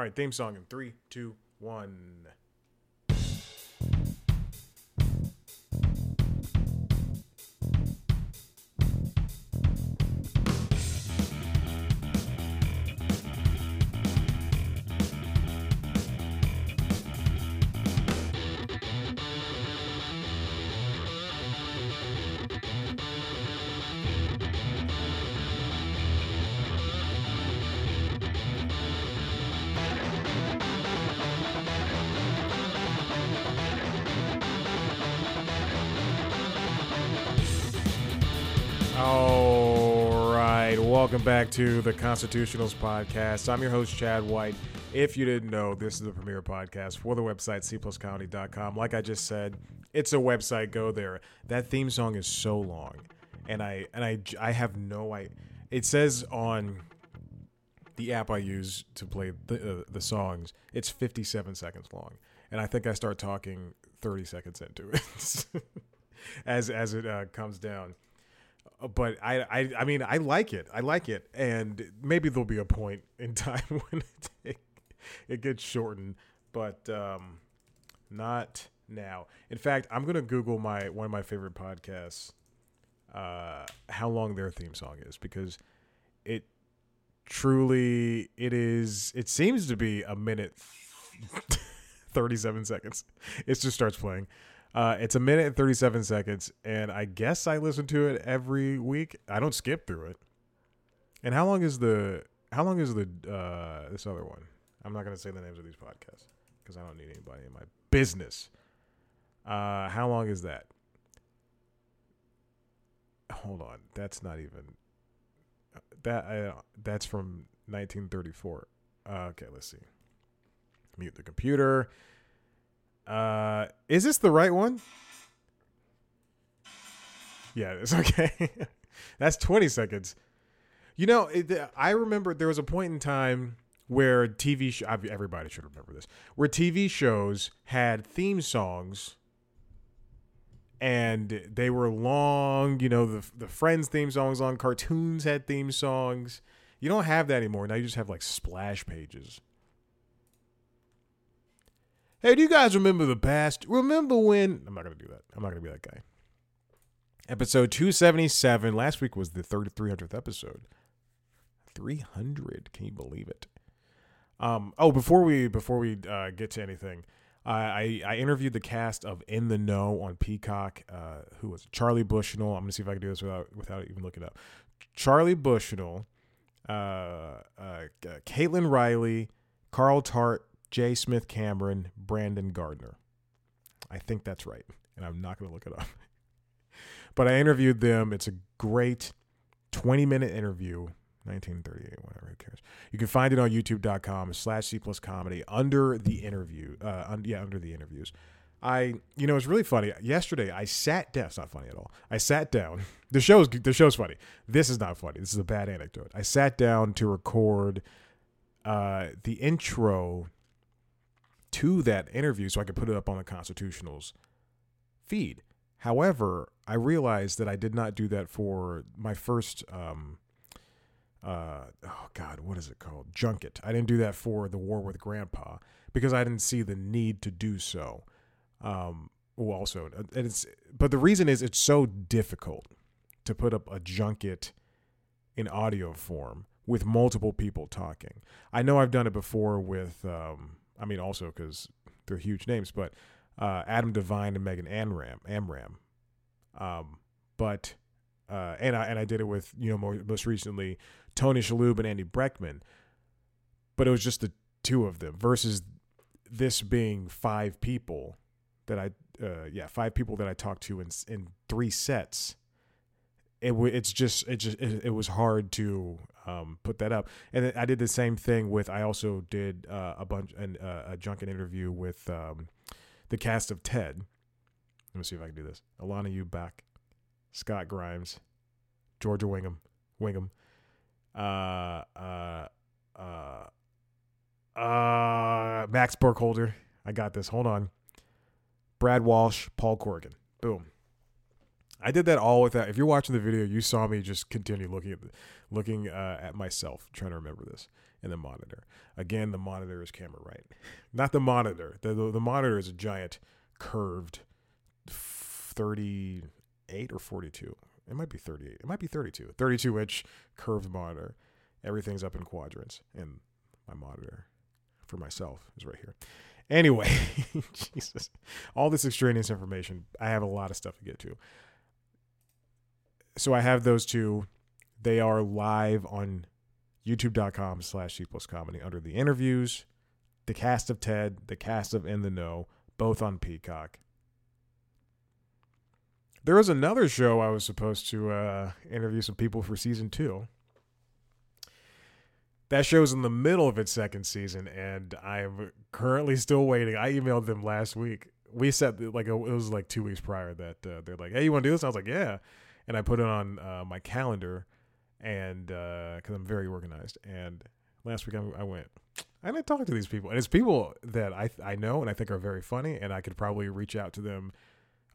All right, theme song in three, two, one. Welcome back to the Constitutionals podcast. I'm your host, Chad White. If you didn't know, this is the premier podcast for the website cpluscomedy.com. Like I just said, it's a website. Go there. That theme song is so long, and I and I I have no I. It says on the app I use to play the uh, the songs, it's 57 seconds long, and I think I start talking 30 seconds into it as as it uh, comes down but I, I I mean I like it. I like it, and maybe there'll be a point in time when it it gets shortened, but um, not now. In fact, I'm gonna Google my one of my favorite podcasts, uh, how long their theme song is because it truly it is. It seems to be a minute. 37 seconds. It just starts playing. Uh, it's a minute and 37 seconds, and I guess I listen to it every week. I don't skip through it. And how long is the how long is the uh, this other one? I'm not gonna say the names of these podcasts because I don't need anybody in my business. Uh, how long is that? Hold on, that's not even that. I, that's from 1934. Uh, okay, let's see. Mute the computer. Uh, is this the right one? Yeah, it's okay. That's 20 seconds. You know, it, I remember there was a point in time where TV sh- everybody should remember this, where TV shows had theme songs and they were long, you know, the the Friends theme songs on cartoons had theme songs. You don't have that anymore. Now you just have like splash pages. Hey, do you guys remember the past? Remember when? I'm not to do that. I'm not to be that guy. Episode 277. Last week was the 300th episode. 300. Can you believe it? Um, oh, before we before we uh, get to anything, I, I interviewed the cast of In the Know on Peacock. Uh, who was? Charlie Bushnell? I'm gonna see if I can do this without without even looking up. Charlie Bushnell, uh, uh, Caitlin Reilly, Carl Tart, J. Smith Cameron, Brandon Gardner. I think that's right, and I'm not going to look it up. but I interviewed them. It's a great 20 minute interview. 1938, whatever, who cares? You can find it on youtube.com slash C plus comedy under the interview. Uh, un- yeah, under the interviews. I, you know, it's really funny. Yesterday, I sat down. It's not funny at all. I sat down. The show's the show's funny. This is not funny. This is a bad anecdote. I sat down to record uh, the intro to that interview so I could put it up on the Constitutionals feed. However, I realized that I did not do that for my first um uh oh god, what is it called? Junket. I didn't do that for the war with grandpa because I didn't see the need to do so. Um well also and it's but the reason is it's so difficult to put up a junket in audio form with multiple people talking. I know I've done it before with um I mean, also because they're huge names, but uh, Adam Devine and Megan Amram, Amram. Um, but uh, and I and I did it with you know more, most recently Tony Shalhoub and Andy Breckman, but it was just the two of them versus this being five people that I uh, yeah five people that I talked to in in three sets. It it's just it just it, it was hard to um, put that up. And I did the same thing with. I also did uh, a bunch and uh, a junket interview with um, the cast of Ted. Let me see if I can do this. Alanna Ubach, Scott Grimes, Giorgia Whigham, Whigham, uh, uh, uh, uh, Max Burkholder. I got this. Hold on. Brad Walsh, Paul Corrigan. Boom. I did that all without. If you're watching the video, you saw me just continue looking at looking uh, at myself, trying to remember this. and the monitor. Again, the monitor is camera right, not the monitor. The the, the monitor is a giant curved thirty eight or forty two. It might be thirty eight. It might be thirty two. Thirty two inch curved monitor. Everything's up in quadrants, and my monitor for myself is right here. Anyway, Jesus, all this extraneous information. I have a lot of stuff to get to. So I have those two. They are live on youtube.com slash C plus comedy under the interviews, the cast of Ted, the cast of In the Know, both on Peacock. There was another show I was supposed to uh, interview some people for season two. That show's in the middle of its second season, and I'm currently still waiting. I emailed them last week. We said like it was like two weeks prior that uh, they're like, "Hey, you want to do this?" I was like, "Yeah," and I put it on uh, my calendar, and because uh, I'm very organized. And last week I, I went, I didn't talk to these people, and it's people that I I know and I think are very funny, and I could probably reach out to them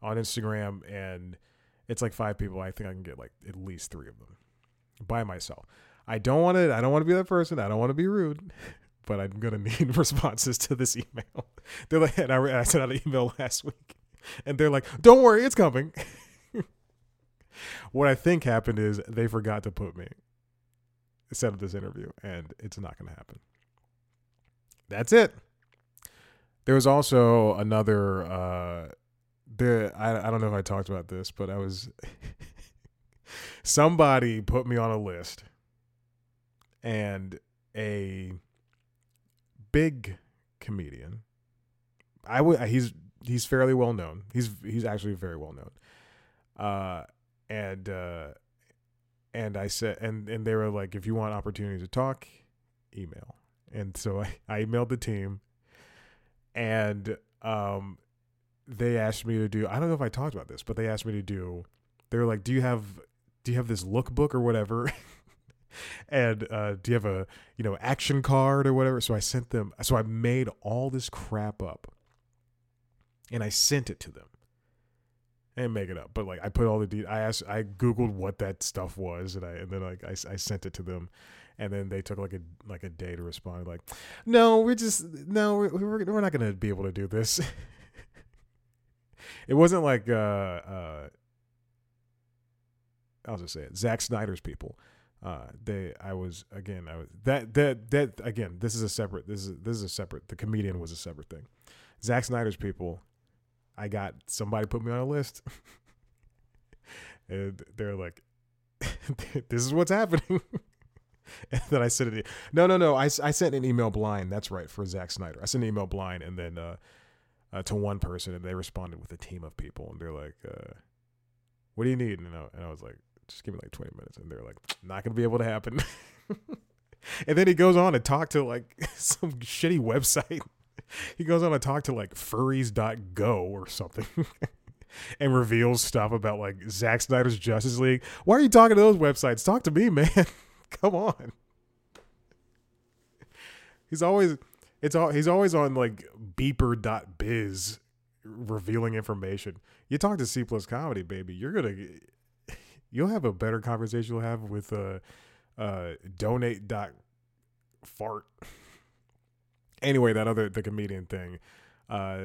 on Instagram, and it's like five people. I think I can get like at least three of them by myself. I don't want to. I don't want to be that person. I don't want to be rude, but I'm gonna need responses to this email. They're like, and I, I sent out an email last week, and they're like, "Don't worry, it's coming." What I think happened is they forgot to put me set up this interview, and it's not gonna happen. That's it. There was also another. uh there, I I don't know if I talked about this, but I was. somebody put me on a list and a big comedian. I would he's he's fairly well known. He's he's actually very well known. Uh and uh and I said and and they were like if you want opportunity to talk, email. And so I, I emailed the team and um they asked me to do I don't know if I talked about this, but they asked me to do they were like, Do you have do you have this lookbook or whatever? and uh, do you have a you know action card or whatever so i sent them so i made all this crap up and i sent it to them and make it up. But like i put all the de- i asked i googled what that stuff was and i and then like i, I sent it to them. And then they took like a like a day to respond like no we're just no we're, we're, we're not gonna be able to do this. It wasn't like uh uh I'll just say it. Zack Snyder's people. Uh they i was again i was that that that again this is a separate this is this is a separate the comedian was a separate thing. Zack Snyder's people i got somebody put me on a list and they're like this is what's happening and then i sent it no no no I, I sent an email blind that's right for Zack Snyder i sent an email blind and then uh, uh to one person and they responded with a team of people and they're like uh what do you need and I, and I was like just give me like 20 minutes. And they're like, not to be able to happen. and then he goes on to talk to like some shitty website. he goes on to talk to like furries.go or something. and reveals stuff about like Zack Snyder's Justice League. Why are you talking to those websites? Talk to me, man. Come on. He's always it's all he's always on like beeper.biz revealing information. You talk to C plus comedy, baby, you're gonna you'll have a better conversation you'll have with uh uh donate dot fart anyway that other the comedian thing uh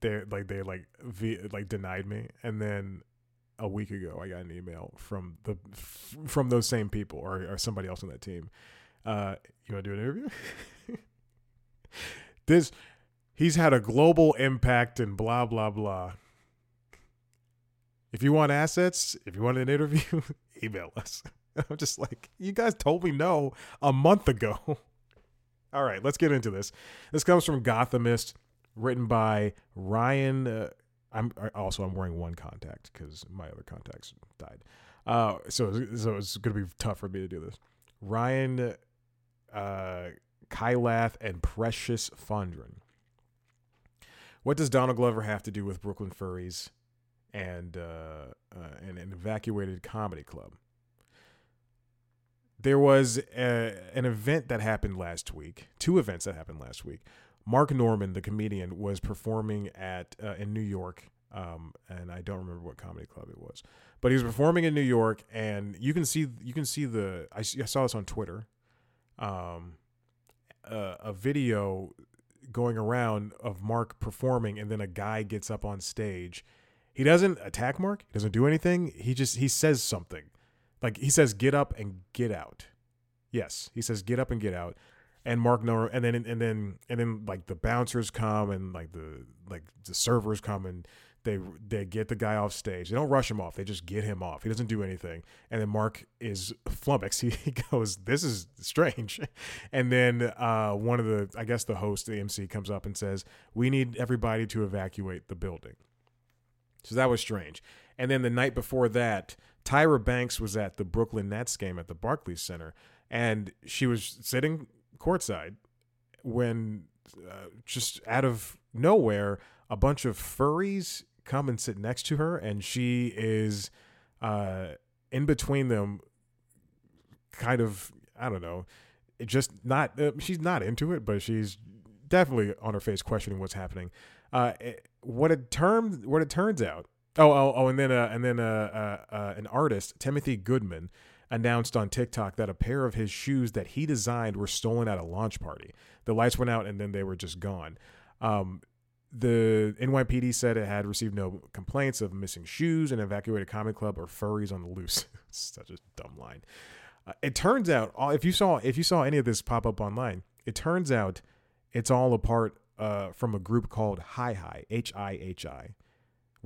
they like they like v- like denied me and then a week ago i got an email from the from those same people or, or somebody else on that team uh you want to do an interview this he's had a global impact and blah blah blah if you want assets, if you want an interview, email us. I'm just like, you guys told me no a month ago. All right, let's get into this. This comes from Gothamist, written by Ryan. Uh, I'm also I'm wearing one contact because my other contacts died. Uh, so so it's gonna be tough for me to do this. Ryan, uh, Kailath, and Precious Fondren. What does Donald Glover have to do with Brooklyn Furries? and uh, uh, an, an evacuated comedy club. There was a, an event that happened last week, two events that happened last week. Mark Norman, the comedian, was performing at uh, in New York, um, and I don't remember what comedy club it was, but he was performing in New York, and you can see you can see the I, I saw this on Twitter. Um, a, a video going around of Mark performing, and then a guy gets up on stage. He doesn't attack Mark. He doesn't do anything. He just he says something, like he says, "Get up and get out." Yes, he says, "Get up and get out." And Mark no, and then and then and then like the bouncers come and like the like the servers come and they they get the guy off stage. They don't rush him off. They just get him off. He doesn't do anything. And then Mark is flummoxed. He, he goes, "This is strange." And then uh, one of the, I guess the host, the MC, comes up and says, "We need everybody to evacuate the building." So that was strange. And then the night before that, Tyra Banks was at the Brooklyn Nets game at the Barclays Center, and she was sitting courtside when uh, just out of nowhere, a bunch of furries come and sit next to her, and she is uh, in between them, kind of, I don't know, just not, uh, she's not into it, but she's definitely on her face questioning what's happening. Uh, what it turned, what it turns out, oh, oh, oh, and then, uh, and then, uh, uh, uh, an artist, Timothy Goodman, announced on TikTok that a pair of his shoes that he designed were stolen at a launch party. The lights went out and then they were just gone. Um, the NYPD said it had received no complaints of missing shoes and evacuated comic club or furries on the loose. Such a dumb line. Uh, it turns out, if you saw if you saw any of this pop up online, it turns out it's all a part uh, from a group called Hi Hi H I H I,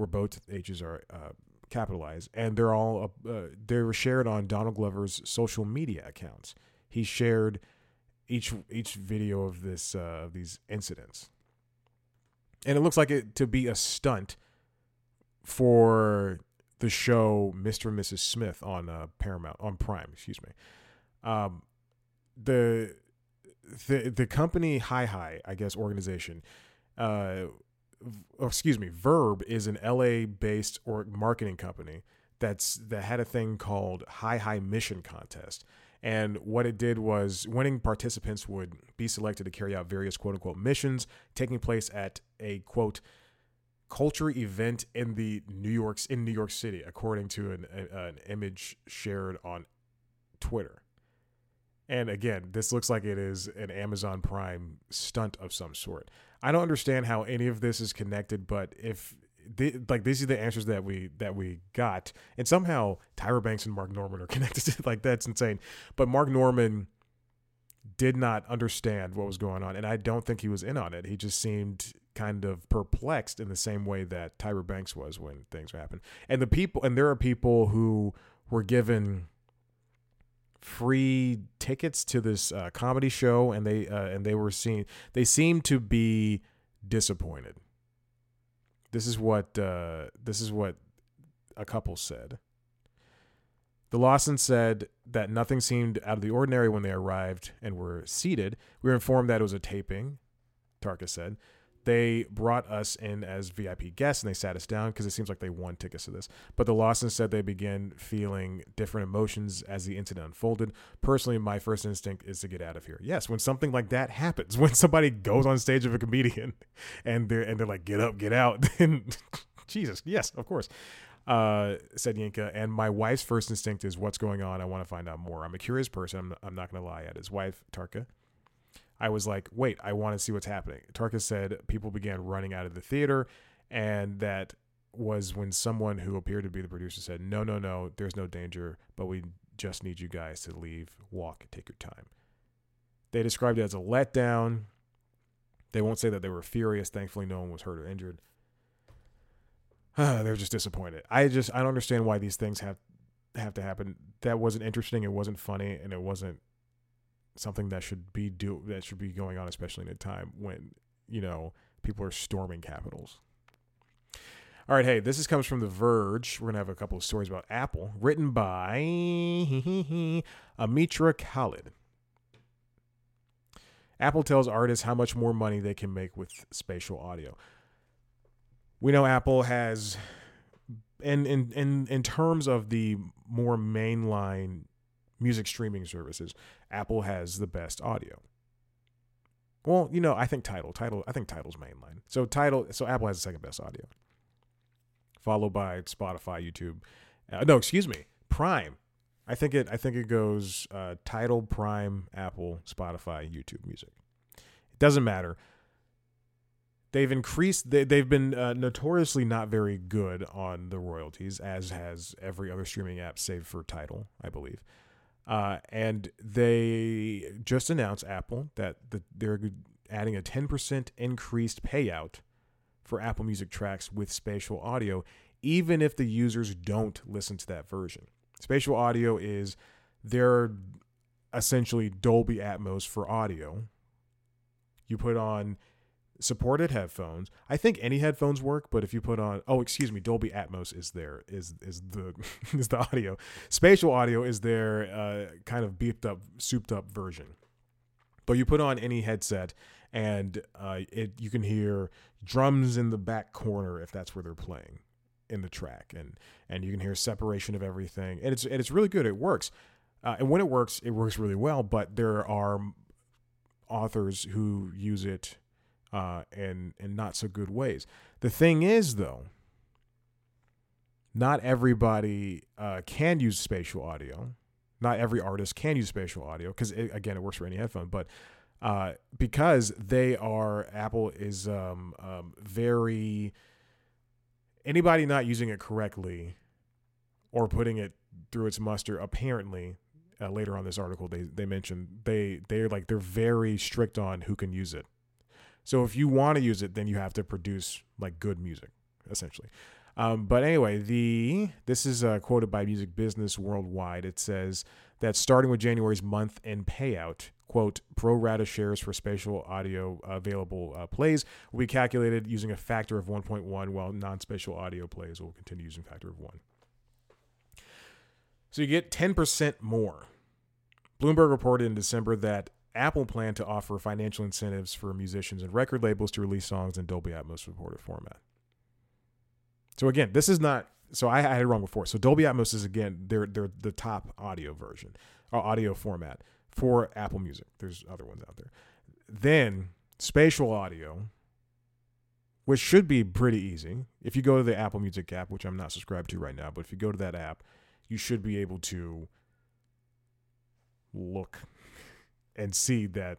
where both H's are uh, capitalized, and they're all uh, they were shared on Donald Glover's social media accounts. He shared each each video of this uh, these incidents and it looks like it to be a stunt for the show Mr. and Mrs. Smith on uh, Paramount on Prime, excuse me. Um, the the the company Hi Hi, I guess organization, uh, excuse me, Verb is an LA based or marketing company that's that had a thing called High High Mission Contest, and what it did was winning participants would be selected to carry out various quote unquote missions taking place at a quote culture event in the New York's in New York City, according to an, an image shared on Twitter. And again, this looks like it is an Amazon Prime stunt of some sort. I don't understand how any of this is connected, but if they, like these are the answers that we that we got, and somehow Tyra Banks and Mark Norman are connected. To, like that's insane. But Mark Norman did not understand what was going on, and I don't think he was in on it. He just seemed kind of perplexed in the same way that Tyra Banks was when things happened. And the people, and there are people who were given free tickets to this uh, comedy show, and they uh, and they were seen. They seemed to be disappointed this is what uh, this is what a couple said. The Lawson said that nothing seemed out of the ordinary when they arrived and were seated. We were informed that it was a taping, Tarka said. They brought us in as VIP guests and they sat us down because it seems like they won tickets to this. But the Lawson said they began feeling different emotions as the incident unfolded. Personally, my first instinct is to get out of here. Yes, when something like that happens, when somebody goes on stage of a comedian and they're and they're like, get up, get out, then Jesus, yes, of course. Uh, said Yinka, and my wife's first instinct is what's going on. I want to find out more. I'm a curious person. I'm, I'm not going to lie. At his wife, Tarka, I was like, wait, I want to see what's happening. Tarkus said people began running out of the theater, and that was when someone who appeared to be the producer said, no, no, no, there's no danger, but we just need you guys to leave, walk, take your time. They described it as a letdown. They won't say that they were furious. Thankfully, no one was hurt or injured. they were just disappointed. I just I don't understand why these things have have to happen. That wasn't interesting. It wasn't funny, and it wasn't something that should be do that should be going on, especially in a time when you know people are storming capitals. All right, hey, this is comes from The Verge. We're gonna have a couple of stories about Apple, written by Amrita Khalid. Apple tells artists how much more money they can make with spatial audio. We know Apple has, in in in in terms of the more mainline music streaming services, Apple has the best audio. Well, you know, I think Title, Tidal, I think Title's mainline. So Tidal, so Apple has the second best audio, followed by Spotify, YouTube. Uh, no, excuse me, Prime. I think it. I think it goes uh, Tidal, Prime, Apple, Spotify, YouTube Music. It doesn't matter. They've increased. They, they've been uh, notoriously not very good on the royalties, as has every other streaming app, save for Title, I believe. Uh, and they just announced Apple that the, they're adding a 10% increased payout for Apple Music tracks with spatial audio, even if the users don't listen to that version. Spatial audio is their essentially Dolby Atmos for audio. You put on supported headphones. I think any headphones work, but if you put on oh excuse me, Dolby Atmos is there is is the is the audio. Spatial audio is their uh, kind of beeped up, souped up version. But you put on any headset and uh, it you can hear drums in the back corner if that's where they're playing in the track and and you can hear separation of everything and it's and it's really good it works uh, and when it works it works really well but there are authors who use it uh, in in not so good ways. The thing is though not everybody uh, can use spatial audio. Not every artist can use spatial audio because again it works for any headphone but uh, because they are Apple is um, um, very anybody not using it correctly or putting it through its muster apparently uh, later on this article they they mentioned they they're like they're very strict on who can use it so if you want to use it then you have to produce like good music essentially um, but anyway the this is uh, quoted by music business worldwide it says that starting with january's month end payout quote, pro rata shares for spatial audio available uh, plays will be calculated using a factor of 1.1, while non spatial audio plays will continue using factor of 1. So you get 10% more. Bloomberg reported in December that Apple planned to offer financial incentives for musicians and record labels to release songs in Dolby Atmos supported format. So again, this is not. So I, I had it wrong before. So Dolby Atmos is again they're they're the top audio version, or audio format for Apple Music. There's other ones out there. Then spatial audio, which should be pretty easy. If you go to the Apple Music app, which I'm not subscribed to right now, but if you go to that app, you should be able to look and see that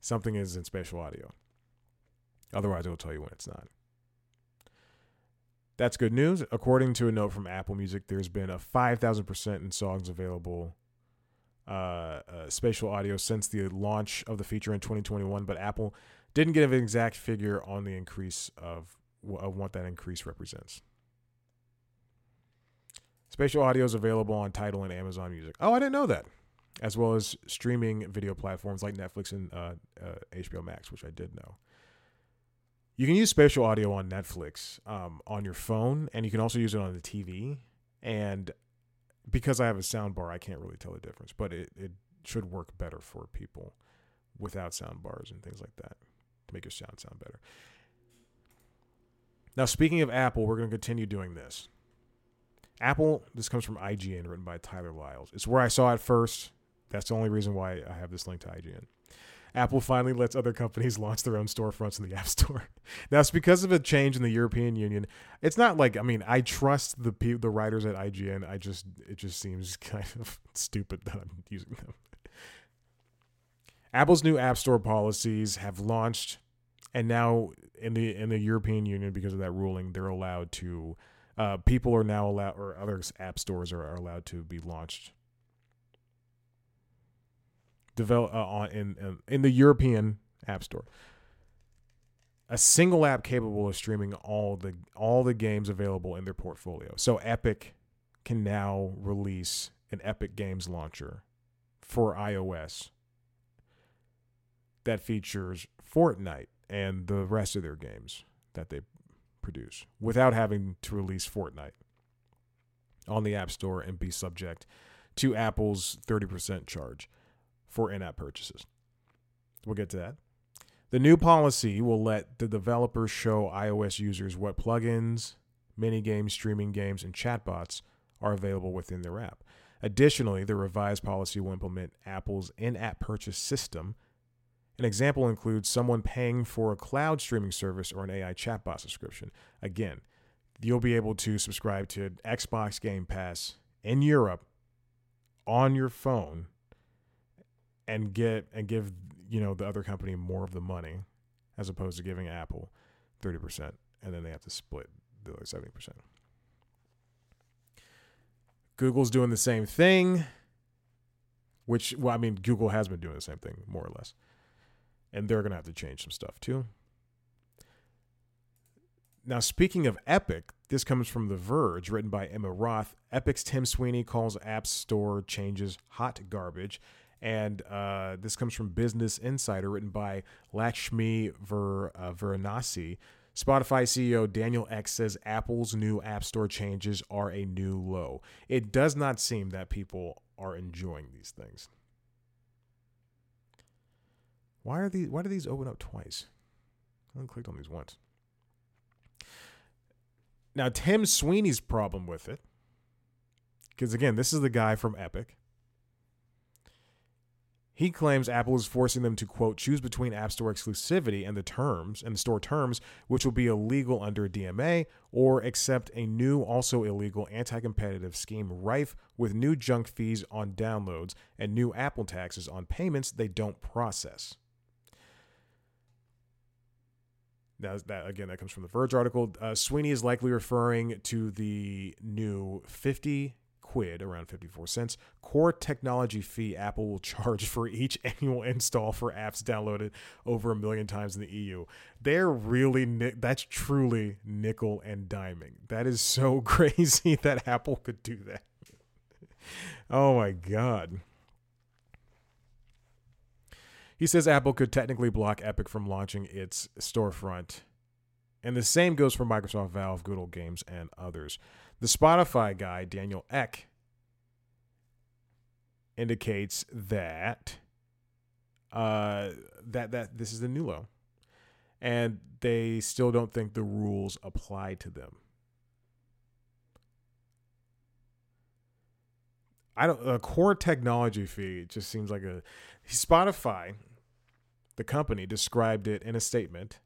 something is in spatial audio. Otherwise, it will tell you when it's not. That's good news. According to a note from Apple Music, there's been a 5,000% in songs available uh, uh, spatial audio since the launch of the feature in 2021, but Apple didn't give an exact figure on the increase of, of what that increase represents. Spatial audio is available on Tidal and Amazon Music. Oh, I didn't know that. As well as streaming video platforms like Netflix and uh, uh, HBO Max, which I did know. You can use spatial audio on Netflix um, on your phone, and you can also use it on the TV. And because I have a sound bar, I can't really tell the difference, but it, it should work better for people without sound bars and things like that to make your sound sound better. Now, speaking of Apple, we're going to continue doing this. Apple, this comes from IGN, written by Taylor Lyles. It's where I saw it first. That's the only reason why I have this link to IGN. Apple finally lets other companies launch their own storefronts in the App Store. now it's because of a change in the European Union. It's not like I mean I trust the the writers at IGN. I just it just seems kind of stupid that I'm using them. Apple's new App Store policies have launched, and now in the in the European Union because of that ruling, they're allowed to. Uh, people are now allowed, or other app stores are, are allowed to be launched develop uh, on in in the European App Store. A single app capable of streaming all the all the games available in their portfolio. So Epic can now release an Epic Games launcher for iOS that features Fortnite and the rest of their games that they produce without having to release Fortnite on the App Store and be subject to Apple's 30% charge for in app purchases. We'll get to that. The new policy will let the developers show iOS users what plugins, mini games, streaming games, and chatbots are available within their app. Additionally, the revised policy will implement Apple's in app purchase system. An example includes someone paying for a cloud streaming service or an AI chatbot subscription. Again, you'll be able to subscribe to Xbox Game Pass in Europe on your phone and get and give you know the other company more of the money as opposed to giving Apple 30% and then they have to split the other 70%. Google's doing the same thing, which, well, I mean, Google has been doing the same thing, more or less. And they're going to have to change some stuff too. Now, speaking of Epic, this comes from The Verge, written by Emma Roth. Epic's Tim Sweeney calls App Store changes hot garbage. And uh, this comes from Business Insider, written by Lakshmi Ver, uh, Varanasi. Spotify CEO Daniel Ek says Apple's new App Store changes are a new low. It does not seem that people are enjoying these things. Why are these? Why do these open up twice? I only clicked on these once. Now Tim Sweeney's problem with it, because again, this is the guy from Epic. He claims Apple is forcing them to, quote, choose between App Store exclusivity and the terms and the store terms, which will be illegal under DMA, or accept a new, also illegal anti competitive scheme rife with new junk fees on downloads and new Apple taxes on payments they don't process. Now, that again, that comes from the Verge article. Uh, Sweeney is likely referring to the new 50 quid, around 54 cents, core technology fee Apple will charge for each annual install for apps downloaded over a million times in the EU. They're really, that's truly nickel and diming. That is so crazy that Apple could do that. oh my God. He says Apple could technically block Epic from launching its storefront. And the same goes for Microsoft, Valve, Google Games, and others. The Spotify guy, Daniel Ek, indicates that uh, that that this is the new low, and they still don't think the rules apply to them. I don't a core technology fee just seems like a Spotify, the company described it in a statement,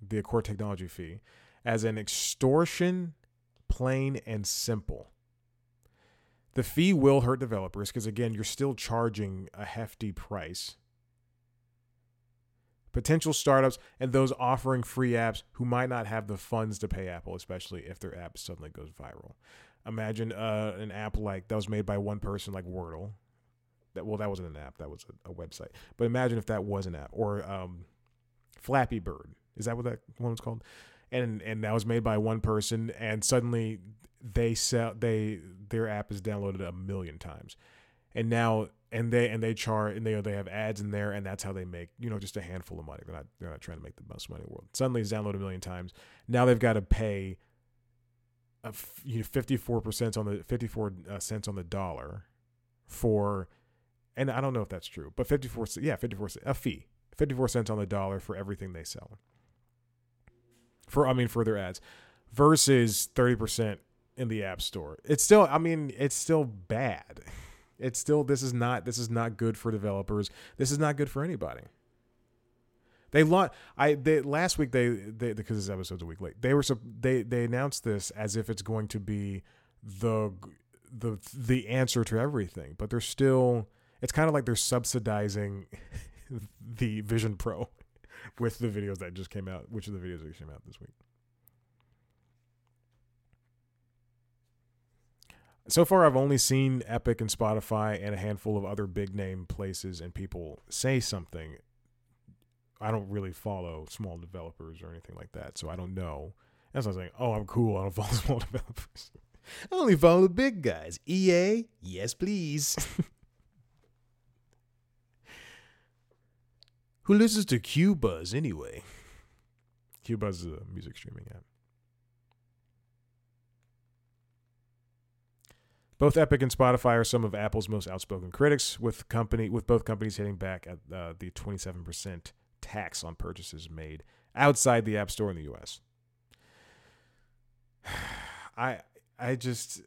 the core technology fee, as an extortion plain and simple. The fee will hurt developers because, again, you're still charging a hefty price. Potential startups and those offering free apps who might not have the funds to pay Apple, especially if their app suddenly goes viral. Imagine uh, an app like that was made by one person, like Wordle. That well, that wasn't an app; that was a, a website. But imagine if that was an app or um, Flappy Bird. Is that what that one was called? And and that was made by one person and suddenly they sell they their app is downloaded a million times. And now and they and they chart and they they have ads in there and that's how they make you know just a handful of money. They're not they're not trying to make the most money in the world. Suddenly it's downloaded a million times. Now they've got to pay a you know 54% on the 54 uh, cents on the dollar for and I don't know if that's true but 54 yeah 54 a fee 54 cents on the dollar for everything they sell for I mean for their ads versus 30% in the app store. It's still I mean it's still bad. It's still this is not this is not good for developers. This is not good for anybody. They launched. I they last week they they because this episode's a week late. They were they they announced this as if it's going to be the the the answer to everything, but they're still. It's kind of like they're subsidizing the Vision Pro with the videos that just came out, which are the videos that came out this week. So far, I've only seen Epic and Spotify and a handful of other big name places and people say something. I don't really follow small developers or anything like that, so I don't know. That's what I was saying. Oh, I'm cool. I don't follow small developers. I only follow the big guys. EA, yes, please. Who listens to Qobuz anyway? Qobuz is a music streaming app. Both Epic and Spotify are some of Apple's most outspoken critics, with company with both companies hitting back at uh, the 27% tax on purchases made outside the App Store in the U.S. I I just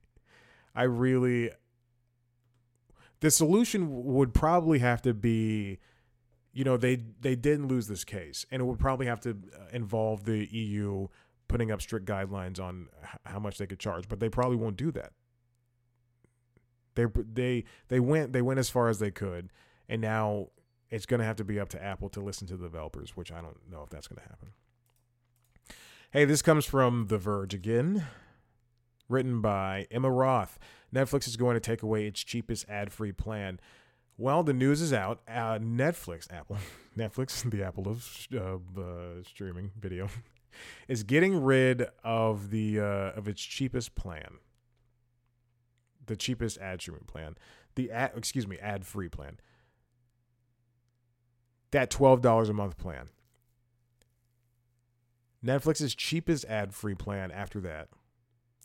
I really the solution would probably have to be you know they they didn't lose this case, and it would probably have to uh, involve the EU putting up strict guidelines on how much they could charge, but they probably won't do that. They they they went they went as far as they could, and now It's going to have to be up to Apple to listen to the developers, which I don't know if that's going to happen. Hey, this comes from The Verge again, written by Emma Roth. Netflix is going to take away its cheapest ad free plan. Well, the news is out. Uh, Netflix, Apple, Netflix, the Apple of uh, uh, streaming video, is getting rid of the uh, of its cheapest plan, the cheapest ad streaming plan, the ad, excuse me, ad free plan. That twelve dollars a month plan. Netflix's cheapest ad free plan after that,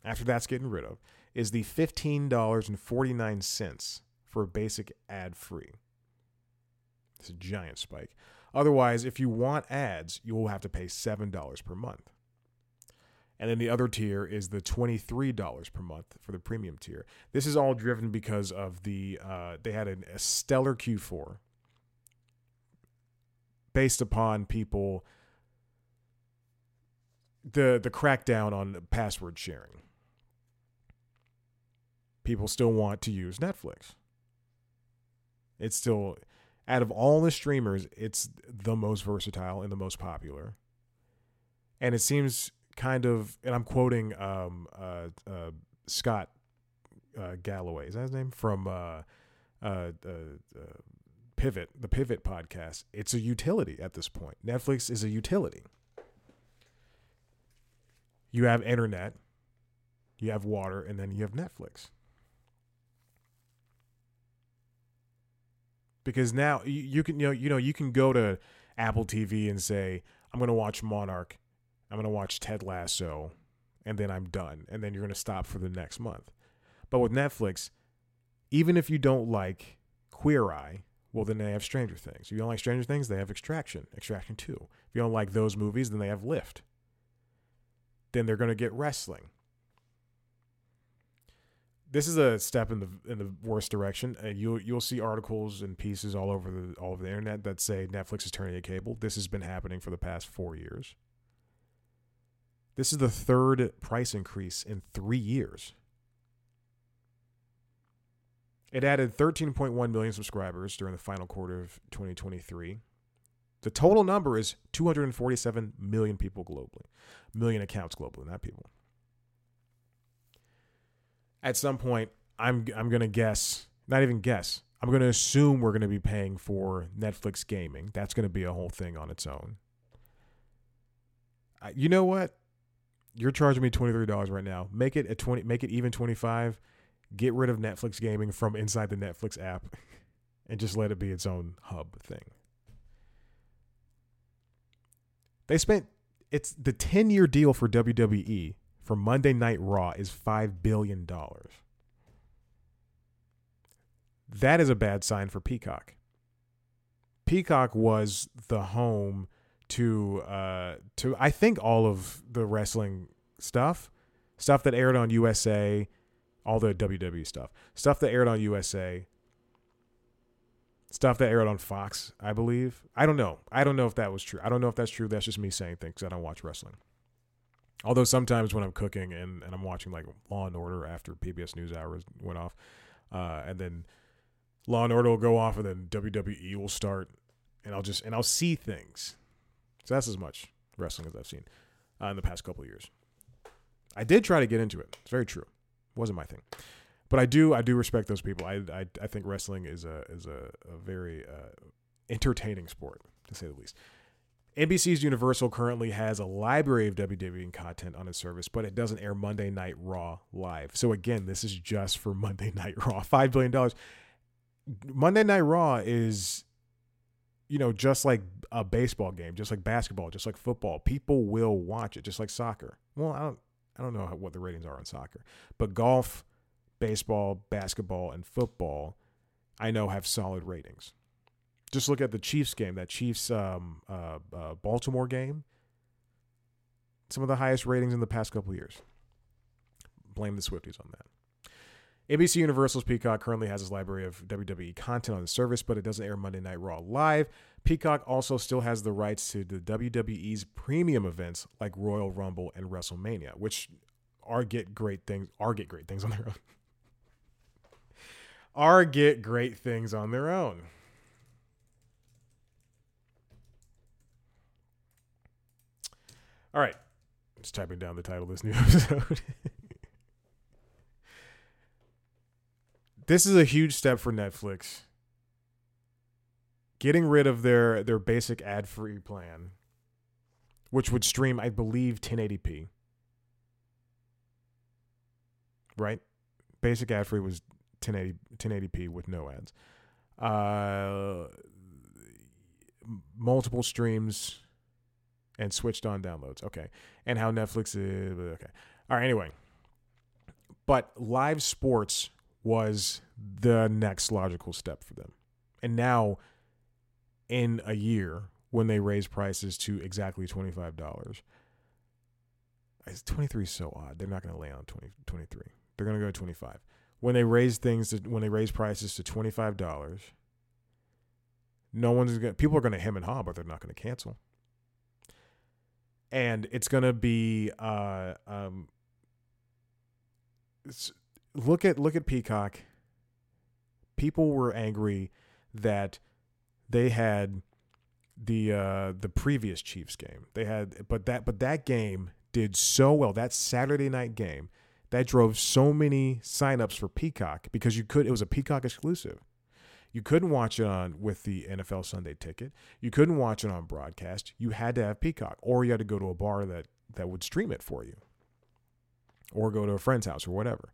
after that's getting rid of, is the fifteen dollars and forty nine cents for a basic ad free. It's a giant spike. Otherwise, if you want ads, you will have to pay $7 per month. And then the other tier is the $23 per month for the premium tier. This is all driven because of the, uh, they had an, a stellar Q4 based upon people, the, the crackdown on password sharing. People still want to use Netflix. It's still out of all the streamers, it's the most versatile and the most popular. And it seems kind of, and I'm quoting um, uh, uh, Scott uh, Galloway, is that his name? From uh, uh, uh, Pivot, the Pivot podcast. It's a utility at this point. Netflix is a utility. You have internet, you have water, and then you have Netflix. Because now you, you can you know you know you can go to Apple TV and say I'm going to watch Monarch, I'm going to watch Ted Lasso, and then I'm done, and then you're going to stop for the next month. But with Netflix, even if you don't like Queer Eye, well then they have Stranger Things. If you don't like Stranger Things, they have Extraction, Extraction Two. If you don't like those movies, then they have Lift. Then they're going to get wrestling this is a step in the in the worst direction. Uh, you'll you'll see articles and pieces all over the all over the internet that say Netflix is turning a cable. This has been happening for the past four years. This is the third price increase in three years. It added 13.1 million subscribers during the final quarter of 2023. The total number is 247 million people globally, million accounts globally, not people at some point I'm I'm gonna guess, not even guess. I'm gonna assume we're gonna be paying for Netflix gaming. That's gonna be a whole thing on its own. I, you know what? You're charging me twenty three dollars right now. Make it a twenty. Make it even twenty five. Get rid of Netflix gaming from inside the Netflix app, and just let it be its own hub thing. They spent it's the 10 year deal for WWE for Monday Night Raw is $5 billion. That is a bad sign for Peacock. Peacock was the home to uh to I think all of the wrestling stuff, stuff that aired on USA, all the WWE stuff, stuff that aired on USA, stuff that aired on Fox, I believe. I don't know. I don't know if that was true. I don't know if that's true. That's just me saying things. I don't watch wrestling. Although sometimes when I'm cooking and, and I'm watching like Law and Order after PBS News Hours went off, uh, and then Law and Order will go off, and then WWE will start, and I'll just and I'll see things. So that's as much wrestling as I've seen uh, in the past couple of years. I did try to get into it. It's very true. It wasn't my thing, but I do I do respect those people. I I, I think wrestling is a is a, a very uh, entertaining sport to say the least. NBC's Universal currently has a library of WWE content on its service, but it doesn't air Monday Night Raw live. So again, this is just for Monday Night Raw. Five billion dollars. Monday Night Raw is, you know, just like a baseball game, just like basketball, just like football. People will watch it, just like soccer. Well, I don't, I don't know how, what the ratings are on soccer, but golf, baseball, basketball, and football, I know have solid ratings just look at the Chiefs game, that Chiefs um, uh, uh, Baltimore game. Some of the highest ratings in the past couple years. Blame the Swifties on that. ABC Universal's Peacock currently has its library of WWE content on the service, but it doesn't air Monday Night Raw live. Peacock also still has the rights to the WWE's premium events like Royal Rumble and WrestleMania, which are get great things are get great things on their own. are get great things on their own. All right. Just typing down the title of this new episode. this is a huge step for Netflix. Getting rid of their their basic ad-free plan, which would stream, I believe, 1080p. Right? Basic ad-free was 1080 1080p with no ads. Uh multiple streams and switched on downloads. Okay. And how Netflix is okay. All right, anyway. But live sports was the next logical step for them. And now in a year when they raise prices to exactly $25. It's 23 is so odd. They're not going to lay on 20, 23. They're going to go to 25. When they raise things to, when they raise prices to $25, no one's going to people are going to hem and haw, but they're not going to cancel. And it's going to be uh um look at look at Peacock. People were angry that they had the uh the previous Chiefs game. They had but that but that game did so well. That Saturday night game that drove so many signups for Peacock because you could it was a Peacock exclusive. You couldn't watch it on with the NFL Sunday ticket. You couldn't watch it on broadcast. You had to have Peacock or you had to go to a bar that that would stream it for you. Or go to a friend's house or whatever.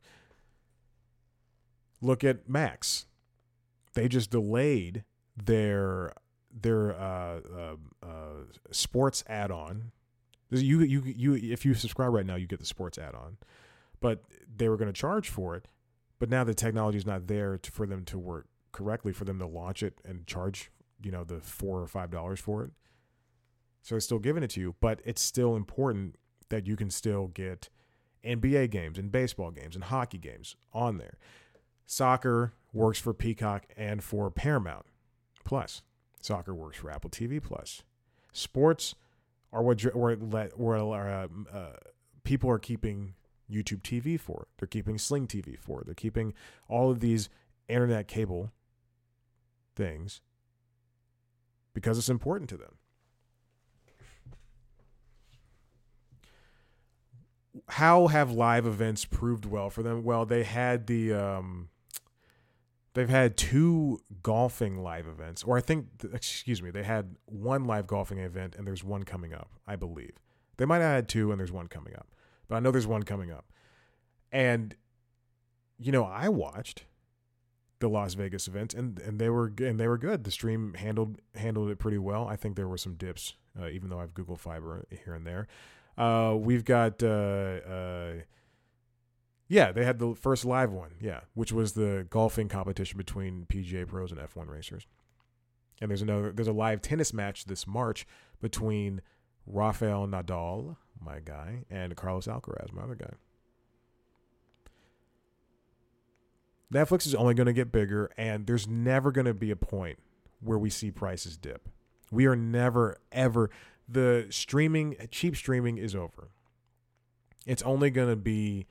Look at Max. They just delayed their their uh, uh, uh, sports add-on. You you you if you subscribe right now, you get the sports add-on, but they were going to charge for it. But now the technology is not there to, for them to work correctly for them to launch it and charge you know the four or five dollars for it. So they're still giving it to you, but it's still important that you can still get NBA games and baseball games and hockey games on there. Soccer works for Peacock and for Paramount Plus. Soccer works for Apple TV Plus. Sports are what uh, uh, people are keeping YouTube TV for. They're keeping Sling TV for. They're keeping all of these internet cable things because it's important to them. How have live events proved well for them? Well, they had the um, they've had two golfing live events, or I think, excuse me, they had one live golfing event, and there's one coming up, I believe. They might have had two, and there's one coming up, but I know there's one coming up. And, you know, I watched the Las Vegas event, and and they were and they were good. The stream handled handled it pretty well. I think there were some dips, uh, even though I've Google Fiber here and there. Uh, we've got uh, uh yeah, they had the first live one, yeah, which was the golfing competition between PGA pros and F1 racers. And there's another there's a live tennis match this March between Rafael Nadal, my guy, and Carlos Alcaraz, my other guy. Netflix is only going to get bigger, and there's never going to be a point where we see prices dip. We are never, ever. The streaming, cheap streaming is over. It's only going to be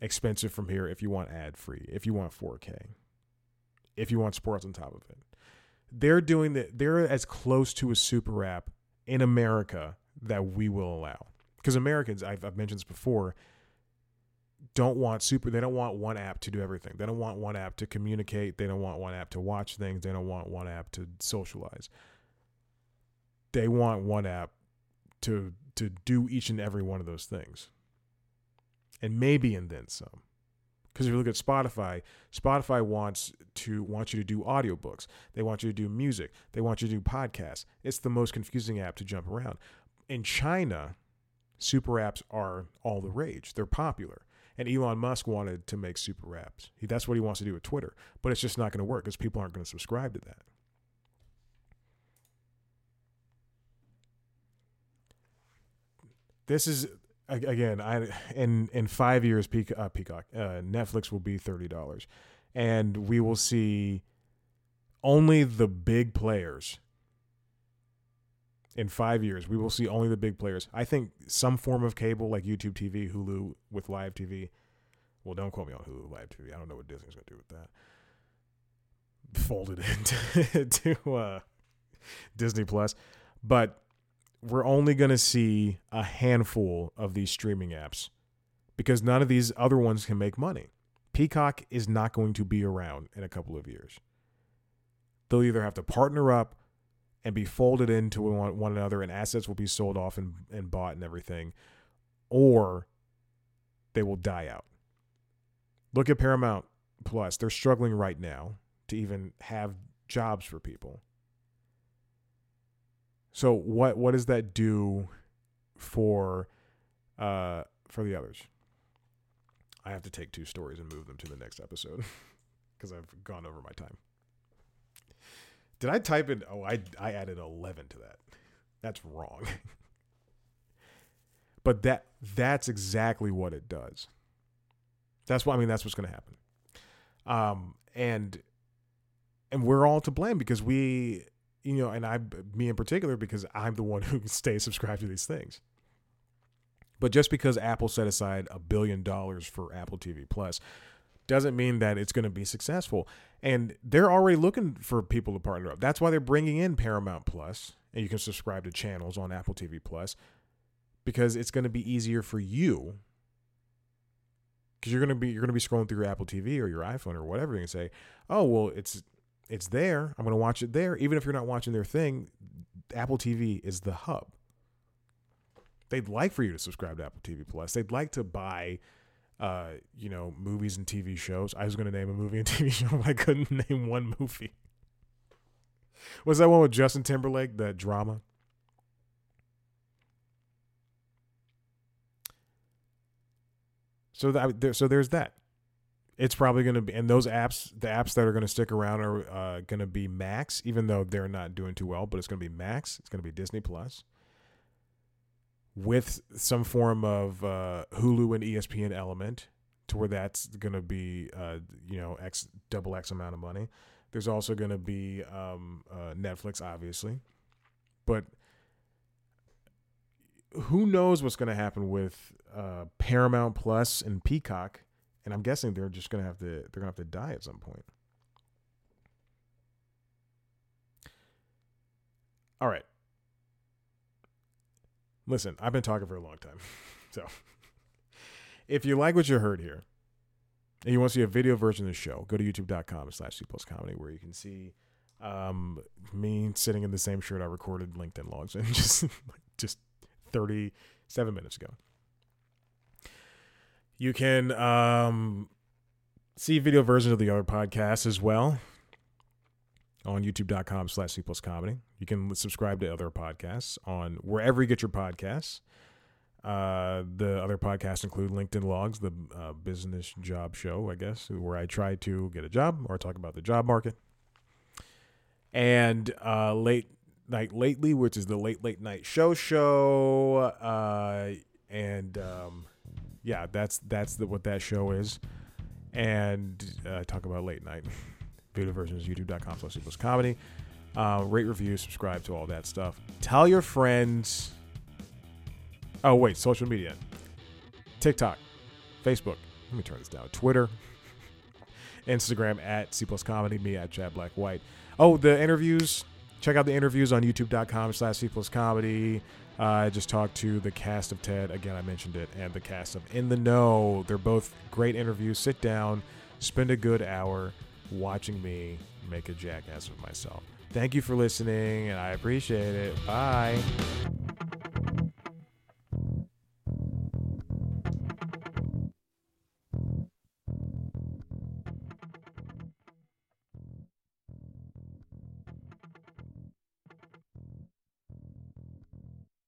expensive from here if you want ad free, if you want 4K, if you want sports on top of it. They're doing that. They're as close to a super app in America that we will allow. Because Americans, I've, I've mentioned this before, don't want super. They don't want one app to do everything. They don't want one app to communicate. They don't want one app to watch things. They don't want one app to socialize. They want one app to to do each and every one of those things and maybe and then some. Because if you look at Spotify, Spotify wants to want you to do audiobooks. They want you to do music. They want you to do podcasts. It's the most confusing app to jump around. In China, super apps are all the rage. They're popular. And Elon Musk wanted to make super apps. He, that's what he wants to do with Twitter. But it's just not going to work because people aren't going to subscribe to that. This is again, I in in five years, Peacock, uh, Peacock uh, Netflix will be thirty dollars, and we will see only the big players. In five years, we will see only the big players. I think some form of cable like YouTube TV, Hulu with live TV. Well, don't quote me on Hulu live TV. I don't know what Disney's going to do with that. Folded into to uh, Disney Plus, but we're only going to see a handful of these streaming apps because none of these other ones can make money. Peacock is not going to be around in a couple of years. They'll either have to partner up and be folded into one, another, and assets will be sold off and, and bought and everything, or they will die out. Look at Paramount Plus. They're struggling right now to even have jobs for people. So what what does that do for uh for the others? I have to take two stories and move them to the next episode because I've gone over my time. Did I type in? Oh, I I added eleven to that. That's wrong. but that that's exactly what it does. That's what I mean. That's what's going to happen. Um, and and we're all to blame because we, you know, and I, me in particular, because I'm the one who stays subscribed to these things. But just because Apple set aside a billion dollars for Apple TV Plus doesn't mean that it's going to be successful. And they're already looking for people to partner up. That's why they're bringing in Paramount Plus, and you can subscribe to channels on Apple TV Plus because it's going to be easier for you because you're going to be you're going to be scrolling through your Apple TV or your iPhone or whatever can say, "Oh, well, it's it's there. I'm going to watch it there." Even if you're not watching their thing, Apple TV is the hub they'd like for you to subscribe to Apple TV Plus. They'd like to buy, uh, you know, movies and TV shows. I was going to name a movie and TV show, but I couldn't name one movie. Was that one with Justin Timberlake, that drama? So that there, so there's that. It's probably going to be, and those apps, the apps that are going to stick around are uh, going to be Max, even though they're not doing too well. But it's going to be Max. It's going to be Disney Plus with some form of uh, Hulu and ESPN element to where that's going to be, uh, you know, X double X amount of money. There's also going to be um, uh, Netflix, obviously, but who knows what's going to happen with uh, Paramount Plus and Peacock? And I'm guessing they're just going to have to they're going to have to die at some point. All right. Listen, I've been talking for a long time. So if you like what you heard here and you want to see a video version of the show, go to youtube.com slash C plus comedy where you can see um, me sitting in the same shirt I recorded LinkedIn logs in just just 37 minutes ago. You can um, see video versions of the other podcasts as well on youtube.com slash C plus comedy. You can subscribe to other podcasts on wherever you get your podcasts. Uh, the other podcasts include LinkedIn Logs, the uh, business job show, I guess, where I try to get a job or talk about the job market. And uh, late night lately, which is the late late night show show, uh, and um, yeah, that's that's the, what that show is. And uh, talk about late night. Video version is youtube.com slash plus comedy. Uh, rate, review, subscribe to all that stuff. Tell your friends. Oh, wait, social media TikTok, Facebook. Let me turn this down. Twitter, Instagram at C plus comedy, me at Chad Black White. Oh, the interviews. Check out the interviews on youtube.com slash C plus comedy. Uh, I just talked to the cast of Ted. Again, I mentioned it. And the cast of In the Know. They're both great interviews. Sit down, spend a good hour watching me make a jackass of myself. Thank you for listening, and I appreciate it. Bye.